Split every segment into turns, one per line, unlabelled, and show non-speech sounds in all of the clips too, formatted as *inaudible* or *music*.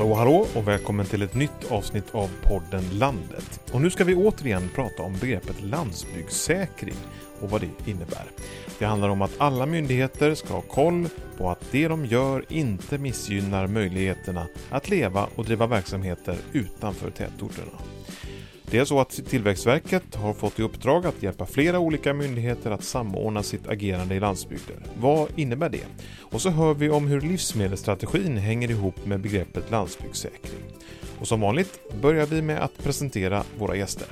Hallå hallå och välkommen till ett nytt avsnitt av podden Landet. Och nu ska vi återigen prata om begreppet landsbygdssäkring och vad det innebär. Det handlar om att alla myndigheter ska ha koll på att det de gör inte missgynnar möjligheterna att leva och driva verksamheter utanför tätorterna. Det är så att Tillväxtverket har fått i uppdrag att hjälpa flera olika myndigheter att samordna sitt agerande i landsbygder. Vad innebär det? Och så hör vi om hur livsmedelsstrategin hänger ihop med begreppet landsbygdssäkring. Och som vanligt börjar vi med att presentera våra gäster.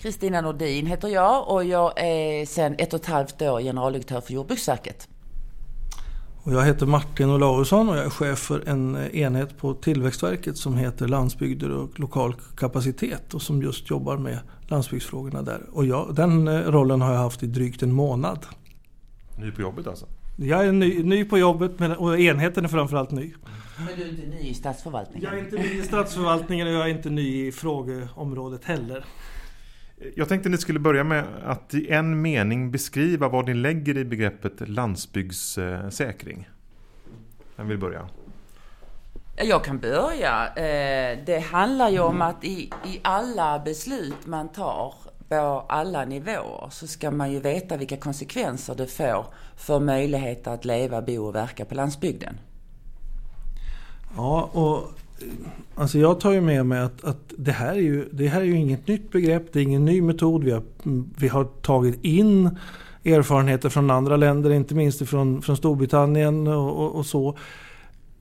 Kristina Nordin heter jag och jag är sedan ett och ett halvt år generaldirektör för Jordbruksverket.
Och jag heter Martin Olausson och jag är chef för en enhet på Tillväxtverket som heter Landsbygder och lokal kapacitet och som just jobbar med landsbygdsfrågorna där. Och jag, den eh, rollen har jag haft i drygt en månad.
Ny på jobbet alltså?
Jag är ny, ny på jobbet och enheten är framförallt ny.
Men du är inte ny i statsförvaltningen?
Jag är inte ny i statsförvaltningen och jag är inte ny i frågeområdet heller.
Jag tänkte ni skulle börja med att i en mening beskriva vad ni lägger i begreppet landsbygdssäkring. Vem vill börja?
Jag kan börja. Eh, det handlar ju om att i, i alla beslut man tar på alla nivåer så ska man ju veta vilka konsekvenser det får för möjligheter att leva, bo och verka på landsbygden.
Ja, och Alltså jag tar ju med mig att, att det, här är ju, det här är ju inget nytt begrepp, det är ingen ny metod. Vi har, vi har tagit in erfarenheter från andra länder, inte minst från, från Storbritannien och, och, och, så.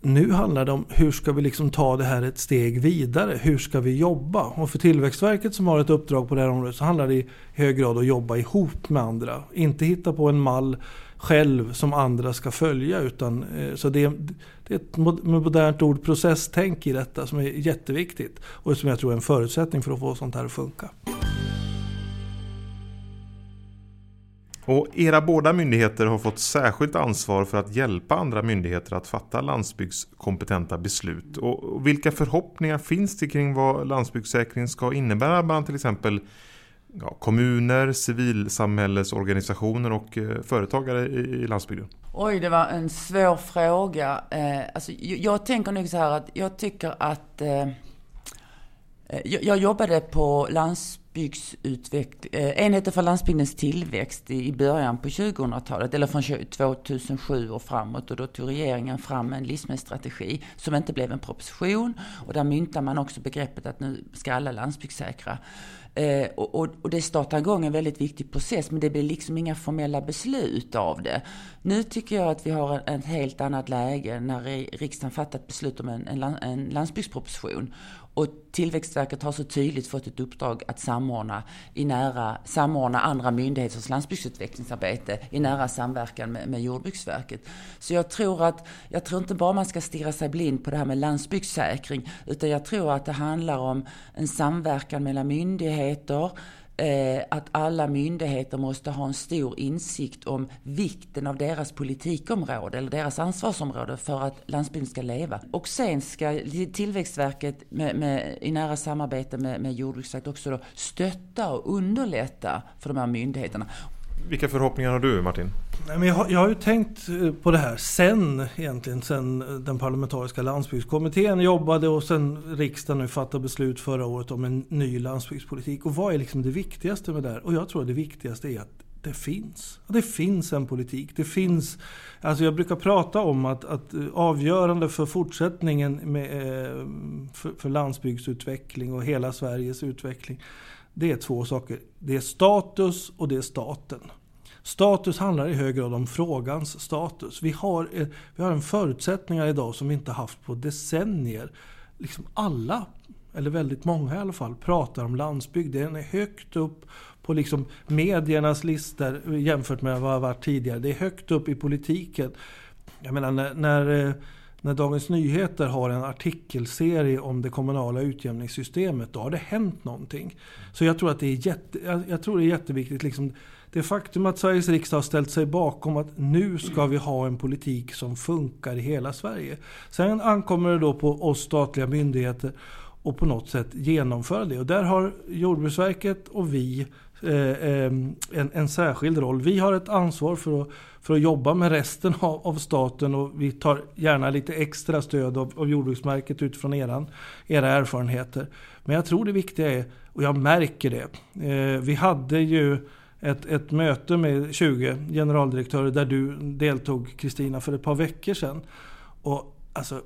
Nu handlar det om hur ska vi liksom ta det här ett steg vidare? Hur ska vi jobba? Och för Tillväxtverket som har ett uppdrag på det här området så handlar det i hög grad om att jobba ihop med andra. Inte hitta på en mall själv som andra ska följa. Utan, eh, så det är, det är ett modernt ord processtänk i detta som är jätteviktigt. Och som jag tror är en förutsättning för att få sånt här att funka.
Och era båda myndigheter har fått särskilt ansvar för att hjälpa andra myndigheter att fatta landsbygdskompetenta beslut. Och vilka förhoppningar finns det kring vad landsbygdssäkring ska innebära bland till exempel ja, kommuner, civilsamhällesorganisationer och eh, företagare i, i landsbygden?
Oj, det var en svår fråga. Eh, alltså, jag, jag, tänker nog så här att jag tycker att eh, Eh, jag, jag, jobbade på eh, enheten för landsbygdens tillväxt i, i början på 2000-talet, eller från 2007 och framåt. Och då tog regeringen fram en livsmedelsstrategi som inte blev en proposition. Och där myntade man också begreppet att nu ska alla landsbygdssäkra. Eh, och, och, och, det startar igång en väldigt viktig process, men det blir liksom inga formella beslut av det. Nu tycker jag att vi har ett helt annat läge när riksdagen fattat beslut om en, en, en landsbygdsproposition. Och Tillväxtverket har så tydligt fått ett uppdrag att samordna, i nära, samordna andra myndigheters landsbygdsutvecklingsarbete i nära samverkan med, med Jordbruksverket. Så jag tror att, jag tror inte bara man ska stirra sig blind på det här med landsbygdssäkring, utan jag tror att det handlar om en samverkan mellan myndigheter, myndigheter, eh, att alla myndigheter måste ha en stor insikt om vikten av deras politikområde eller deras ansvarsområde för att landsbygden ska leva. Och sen ska Tillväxtverket med, med, i nära samarbete med, med Jordbruksverket också då stötta och underlätta för de här myndigheterna.
Vilka förhoppningar har du Martin?
Jag har, jag har ju tänkt eh, på det här sen egentligen, sen eh, den parlamentariska landsbygdskommittén jobbade och sen riksdagen nu fattade beslut förra året om en ny landsbygdspolitik. Och vad är liksom det viktigaste med det här? Och jag tror att det viktigaste är att det finns. Det finns en politik. Det finns, alltså jag brukar prata om att, att eh, avgörande för fortsättningen med, för, för landsbygdsutveckling och hela Sveriges utveckling det är två saker. Det är status och det är staten. Status handlar i hög grad om frågans status. Vi har, eh, vi har en förutsättningar idag som vi inte haft på decennier. Liksom alla, eller väldigt många i alla fall, pratar om landsbygd. Den är högt upp på liksom mediernas listor jämfört med vad det har varit tidigare. Det är högt upp i politiken. Jag menar när, när eh, när Dagens Nyheter har en artikelserie om det kommunala utjämningssystemet, då har det hänt någonting. Så jag tror att det är, jätte, jag tror det är jätteviktigt. Liksom, det faktum att Sveriges riksdag har ställt sig bakom att nu ska vi ha en politik som funkar i hela Sverige. Sen ankommer det då på oss statliga myndigheter och på något sätt genomföra det. Och där har Jordbruksverket och vi Eh, eh, en, en särskild roll. Vi har ett ansvar för att, för att jobba med resten av, av staten och vi tar gärna lite extra stöd av, av Jordbruksverket utifrån eran, era erfarenheter. Men jag tror det viktiga är, och jag märker det, eh, vi hade ju ett, ett möte med 20 generaldirektörer där du deltog Kristina för ett par veckor sedan. Och alltså,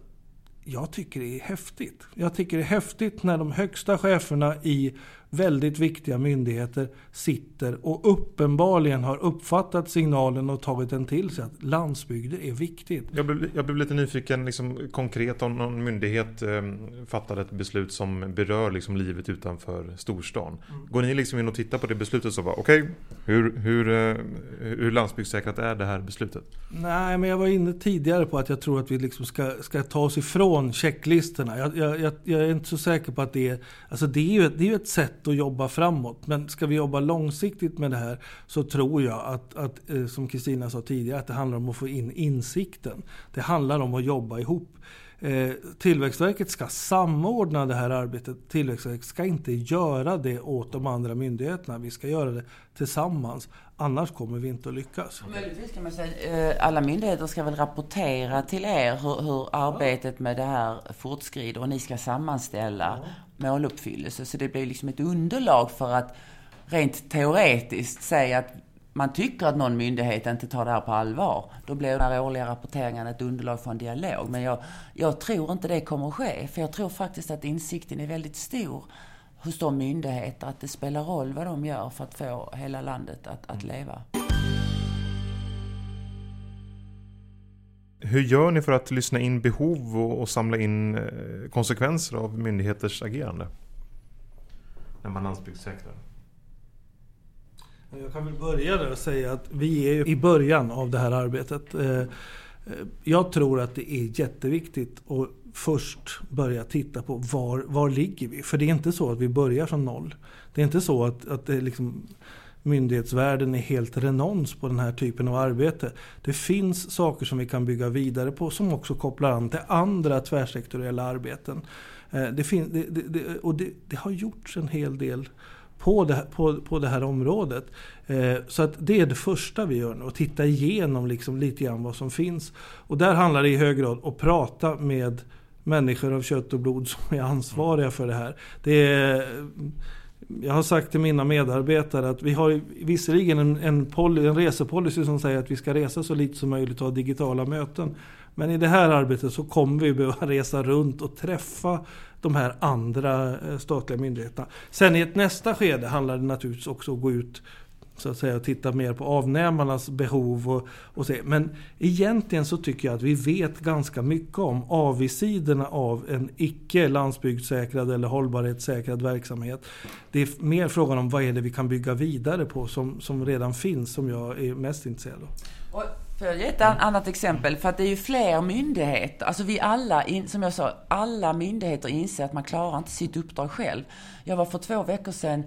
jag tycker det är häftigt. Jag tycker det är häftigt när de högsta cheferna i väldigt viktiga myndigheter sitter och uppenbarligen har uppfattat signalen och tagit den till sig att landsbygder är viktigt.
Jag blev, jag blev lite nyfiken liksom, konkret om någon myndighet eh, fattade ett beslut som berör liksom, livet utanför storstan. Mm. Går ni liksom in och tittar på det beslutet så bara okej, okay, hur, hur, eh, hur landsbygdssäkrat är det här beslutet?
Nej, men jag var inne tidigare på att jag tror att vi liksom ska, ska ta oss ifrån checklistorna. Jag, jag, jag, är inte så säker på att det är... Alltså det är ju, det är ju ett sätt sätt att jobba framåt. Men ska vi jobba långsiktigt med det här så tror jag att, att eh, som Kristina sa tidigare, att det handlar om att få in insikten. Det handlar om att jobba ihop. Eh, Tillväxtverket ska samordna det här arbetet. Tillväxtverket ska inte göra det åt de andra myndigheterna. Vi ska göra det tillsammans. Annars kommer vi inte att lyckas.
Möjligtvis kan man säga eh, alla myndigheter ska väl rapportera till er hur, hur arbetet med det här fortskrider och ni ska sammanställa måluppfyllelse. Så det blir liksom ett underlag för att rent teoretiskt säga att man tycker att någon myndighet inte tar det här på allvar. Då blir den här årliga rapporteringen ett underlag för en dialog. Men jag, jag tror inte det kommer att ske. För jag tror faktiskt att insikten är väldigt stor hos de myndigheter att det spelar roll vad de gör för att få hela landet att, att leva.
Hur gör ni för att lyssna in behov och, och samla in eh, konsekvenser av myndigheters agerande? När man landsbygdssäkrar.
Jag kan väl börja där och säga att vi är i början av det här arbetet. Eh, eh, jag tror att det är jätteviktigt att först börja titta på var, var ligger vi? För det är inte så att vi börjar från noll. Det är inte så att, att det liksom myndighetsvärlden är helt renons på den här typen av arbete. Det finns saker som vi kan bygga vidare på som också kopplar an till andra tvärsektoriella arbeten. Eh, det, fin- det, det, och det, har gjorts en hel del på det, på, på det här området. Eh, så att det är det första vi gör nu, att titta igenom liksom lite grann vad som finns. Och där handlar det i hög grad om att prata med människor av kött och blod som är ansvariga för det här. Det är, jag har sagt till mina medarbetare att vi har visserligen en, en, poly, en resepolicy som säger att vi ska resa så lite som möjligt och ha digitala möten. Men i det här arbetet så kommer vi behöva *laughs* resa runt och träffa de här andra eh, statliga myndigheterna. Sen i ett nästa skede handlar det naturligtvis också om att gå ut så att säga, titta mer på avnämarnas behov och, och se. Men egentligen så tycker jag att vi vet ganska mycket om avigsidorna av en icke landsbygdssäkrad eller hållbarhetssäkrad verksamhet. Det är mer frågan om vad är det vi kan bygga vidare på som, som redan finns som jag är mest intresserad av.
Får jag ge ett annat exempel? För att det är ju fler myndigheter. Alltså vi alla, som jag sa, alla myndigheter inser att man klarar inte sitt uppdrag själv. Jag var för två veckor sedan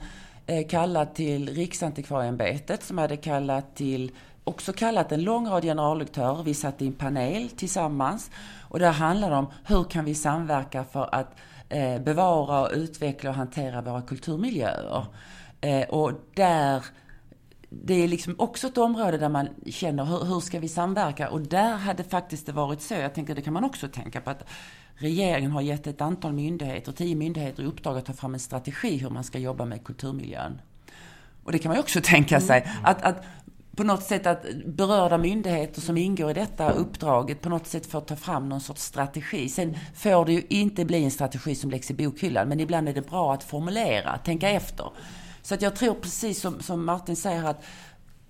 eh, kallad till Riksantikvarieämbetet som hade kallat till också kallat en lång rad generaldirektörer. Vi satt i en panel tillsammans och där handlar det om hur kan vi samverka för att eh, bevara, utveckla och hantera våra kulturmiljöer. Eh, och där det är liksom också ett område där man känner hur, hur ska vi samverka? Och där hade faktiskt det varit så, jag tänker det kan man också tänka på att regeringen har gett ett antal myndigheter, tio myndigheter i uppdrag att ta fram en strategi hur man ska jobba med kulturmiljön. Och det kan man ju också *laughs* tänka sig, mm. att, att på något sätt att berörda myndigheter som ingår i detta uppdraget på något sätt får ta fram någon sorts strategi. Sen får det ju inte bli en strategi som läggs i bokhyllan, men ibland är det bra att formulera, tänka efter. Så att jag tror precis som, som Martin säger att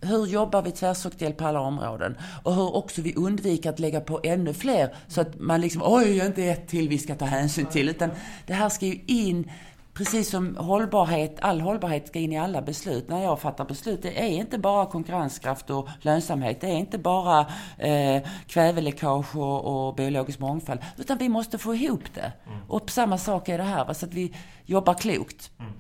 hur jobbar vi tvärsektoriellt på alla områden? Och hur också vi undviker att lägga på ännu fler så att man liksom, oj, inte ett till vi ska ta hänsyn till. Utan det här ska ju in, precis som hållbarhet, all hållbarhet ska in i alla beslut. När jag fattar beslut, det är inte bara konkurrenskraft och lönsamhet. Det är inte bara eh, kväveläckage och, och biologisk mångfald. Utan vi måste få ihop det. Mm. Och samma sak är det här, så att vi jobbar klokt. Mm.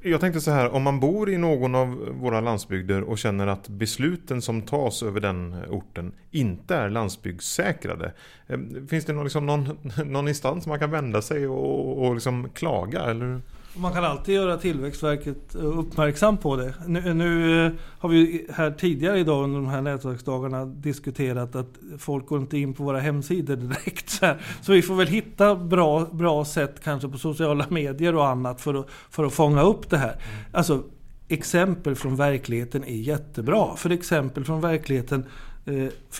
Jag tänkte så här, om man bor i någon av våra landsbygder och känner att besluten som tas över den orten inte är landsbygdssäkrade. Eh, finns det någon, liksom någon, *laughs* någon instans man kan vända sig och, och liksom klaga? Eller?
Man kan alltid göra Tillväxtverket uppmärksam på det. Nu, nu, eh, har vi här tidigare idag under de här nätverksdagarna diskuterat att folk går inte in på våra hemsidor direkt. Så, så vi får väl hitta bra, bra sätt kanske på sociala medier och annat för att, för att fånga upp det här. Alltså, exempel från verkligheten är jättebra. För exempel från verkligheten eh,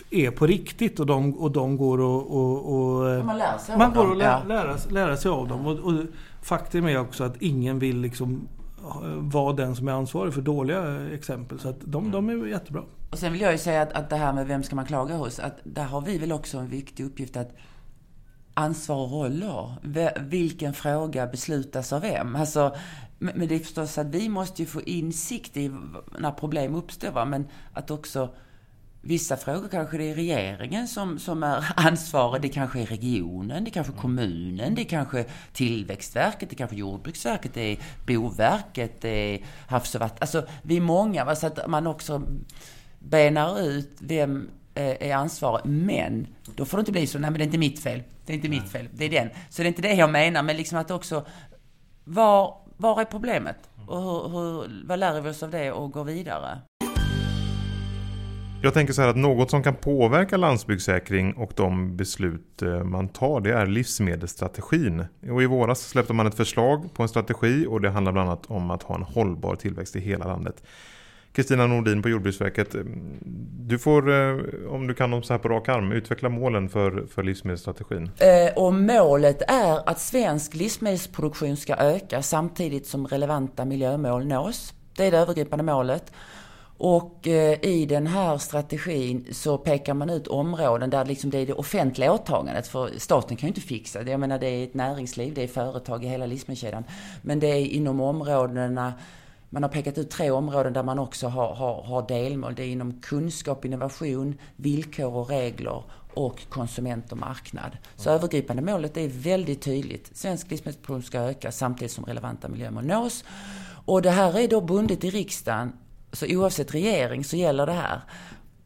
är på riktigt och de, och de går och... och, och
eh, man lär sig
man går och lä, ja. lära, lära sig av dem. Och, och faktum är också att ingen vill liksom vara den som är ansvarig för dåliga exempel. Så att de, de är jättebra.
Och sen vill jag ju säga att, att det här med vem ska man klaga hos, att där har vi väl också en viktig uppgift att ansvar och roller. Vilken fråga beslutas av vem? Alltså, men det är förstås att vi måste ju få insikt i när problem uppstår, va? men att också Vissa frågor kanske det är regeringen som, som är *laughs* ansvarig, det kanske är regionen, det kanske är kommunen, det kanske är Tillväxtverket, det kanske är Jordbruksverket, det är Boverket, det är Havs och vatten. Alltså, vi är många, va? så att man också benar ut vem är ansvarig. Men då får det inte bli så, nej men det är inte mitt fel. Det är inte mitt fel, det är den. Så det är inte det jag menar, men liksom att också, var, var är problemet? Och hur, hur, vad lär vi oss av det och går vidare?
Jag tänker så här att något som kan påverka landsbygdssäkring och de beslut eh, man tar det är livsmedelsstrategin. Och I våras släppte man ett förslag på en strategi och det handlar bland annat om att ha en hållbar tillväxt i hela landet. Kristina Nordin på Jordbruksverket, eh, du får, eh, om du kan dem så här på rak arm, utveckla målen för, för livsmedelsstrategin.
och målet är att svensk livsmedelsproduktion ska öka samtidigt som relevanta miljömål nås. Det är det övergripande målet. Och eh, i den här strategin så pekar man ut områden där liksom det är det offentliga åtagandet. För staten kan ju inte fixa det. Jag menar det är ett näringsliv, det är företag i hela livsmedelskedjan. Men det är inom områdena man har pekat ut tre områden där man också har, har, har delmål. Det är inom kunskap, innovation, villkor och regler och konsument och marknad. Så mm. övergripande målet är väldigt tydligt. Svensk livsmedelsproduktion ska öka samtidigt som relevanta miljömål nås. Och det här är då bundet i riksdagen så oavsett regering så gäller det här.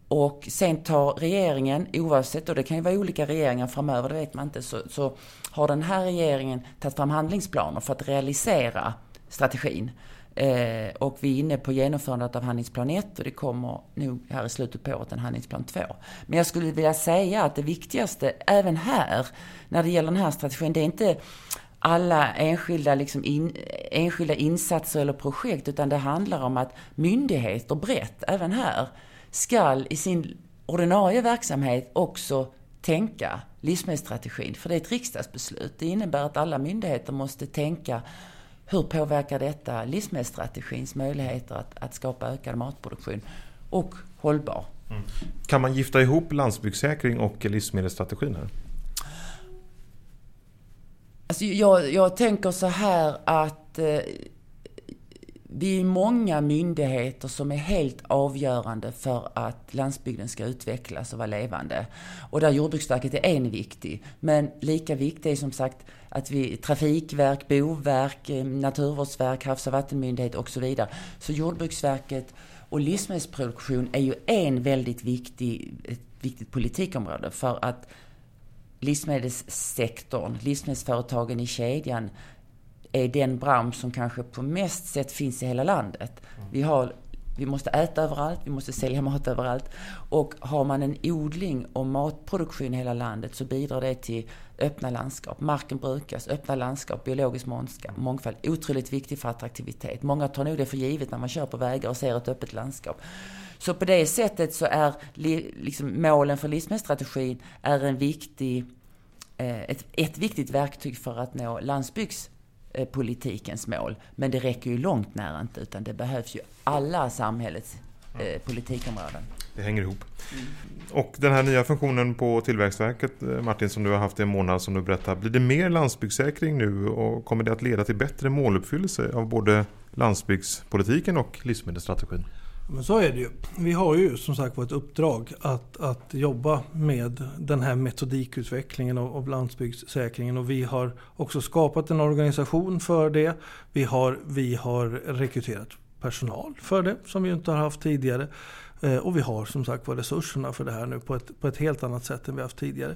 Och sen tar regeringen, oavsett, och det kan ju vara olika regeringar framöver, det vet man inte, så, så har den här regeringen tagit fram handlingsplaner för att realisera strategin. Eh, och vi är inne på genomförandet av handlingsplan 1 och det kommer nog här i slutet på året en handlingsplan 2. Men jag skulle vilja säga att det viktigaste även här, när det gäller den här strategin, det är inte alla enskilda, liksom in, enskilda insatser eller projekt, utan det handlar om att myndigheter brett, även här, skall i sin ordinarie verksamhet också tänka livsmedelsstrategin. För det är ett riksdagsbeslut. Det innebär att alla myndigheter måste tänka hur påverkar detta livsmedelsstrategins möjligheter att, att skapa ökad matproduktion och hållbar. Mm.
Kan man gifta ihop landsbygdssäkring och livsmedelsstrategin här?
Alltså jag, jag tänker så här att eh, vi är många myndigheter som är helt avgörande för att landsbygden ska utvecklas och vara levande. Och där Jordbruksverket är en viktig. Men lika viktigt är som sagt att vi Trafikverk, Boverk, eh, Naturvårdsverk, Havs och vattenmyndighet och så vidare. Så Jordbruksverket och livsmedelsproduktion är ju en väldigt viktig, ett viktigt politikområde för att livsmedelssektorn, livsmedelsföretagen i kedjan är den bransch som kanske på mest sätt finns i hela landet. Mm. Vi, har, vi måste äta överallt, vi måste sälja mat överallt. Och har man en odling och matproduktion i hela landet så bidrar det till öppna landskap. Marken brukas, öppna landskap, biologisk mångfald. Otroligt viktigt för attraktivitet. Många tar nog det för givet när man kör på vägar och ser ett öppet landskap. Så på det sättet så är liksom, målen för livsmedelsstrategin är en viktig, eh, ett, ett viktigt verktyg för att nå landsbygdspolitikens mål. Men det räcker ju långt nära inte, utan det behövs ju alla samhällets eh, politikområden.
Det hänger ihop. Och den här nya funktionen på Tillväxtverket, eh, Martin, som du har haft i en månad som du berättar. Blir det mer landsbygdssäkring nu och kommer det att leda till bättre måluppfyllelse av både landsbygdspolitiken och livsmedelsstrategin?
Men så är det ju. Vi har ju som sagt ett uppdrag att, att jobba med den här metodikutvecklingen av, av landsbygdssäkringen och vi har också skapat en organisation för det. Vi har, vi har rekryterat personal för det som vi inte har haft tidigare. Eh, och vi har som sagt var resurserna för det här nu på ett, på ett helt annat sätt än vi haft tidigare.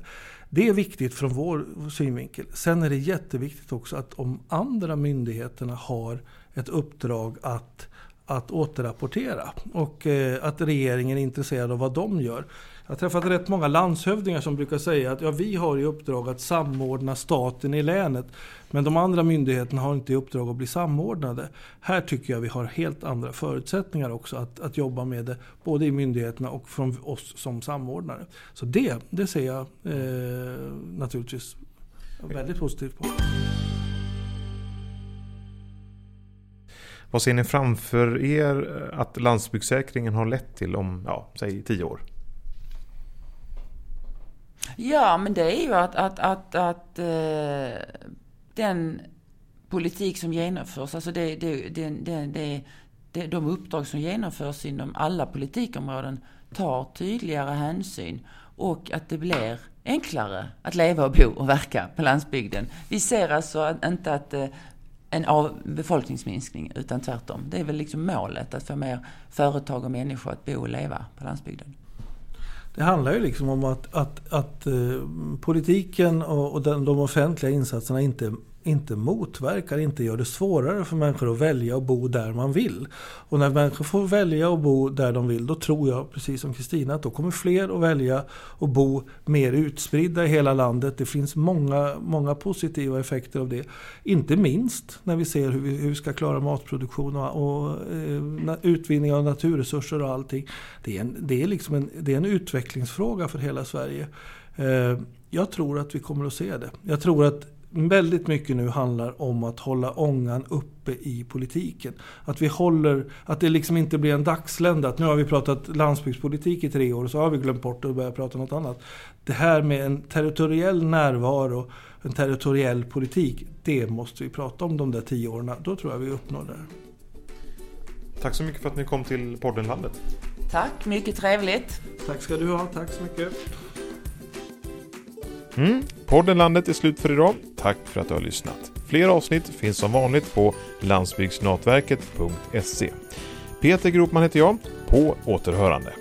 Det är viktigt från vår synvinkel. Sen är det jätteviktigt också att om andra myndigheterna har ett uppdrag att att återrapportera och eh, att regeringen är intresserad av vad de gör. Jag har träffat rätt många landshövdingar som brukar säga att ja, vi har i uppdrag att samordna staten i länet. Men de andra myndigheterna har inte i uppdrag att bli samordnade. Här tycker jag vi har helt andra förutsättningar också att, att jobba med det. Både i myndigheterna och från oss som samordnare. Så det, det ser jag eh, naturligtvis väldigt positivt på.
Vad ser ni framför er eh, att landsbygdssäkringen har lett till om, ja, säg tio år?
Ja, men det är ju att, att, att, att eh, den politik som genomförs, alltså det, det, det, det, det, de uppdrag som genomförs inom alla politikområden tar tydligare hänsyn och att det blir enklare att leva och bo och verka på landsbygden. Vi ser alltså inte att eh, en av befolkningsminskning, utan tvärtom. Det är väl liksom målet, att få mer företag och människor att bo och leva på landsbygden.
Det handlar ju liksom om att, att, att eh, politiken och, och den, de offentliga insatserna inte inte motverkar, inte gör det svårare för människor att välja och bo där man vill. Och när människor får välja och bo där de vill, då tror jag, precis som Kristina, att då kommer fler att välja att bo mer utspridda i hela landet. Det finns många, många positiva effekter av det. Inte minst när vi ser hur vi, hur vi ska klara matproduktion och, och eh, utvinning av naturresurser och allting. Det är, en, det, är liksom en, det är en utvecklingsfråga för hela Sverige. Eh, jag tror att vi kommer att se det. Jag tror att väldigt mycket nu handlar om att hålla ångan uppe i politiken. Att vi håller, att det liksom inte blir en dagslända. Att nu har vi pratat landsbygdspolitik i tre år och så har vi glömt bort det och börjat prata något annat. Det här med en territoriell närvaro, en territoriell politik, det måste vi prata om de där tio åren. Då tror jag vi uppnår det.
Tack så mycket för att ni kom till podden Landet.
Tack, mycket trevligt.
Tack ska du ha, tack så mycket.
Mm. Podden Landet är slut för idag. Tack för att du har lyssnat. Fler avsnitt finns som vanligt på landsbygdsnatverket.se Peter Gropman heter jag. På återhörande.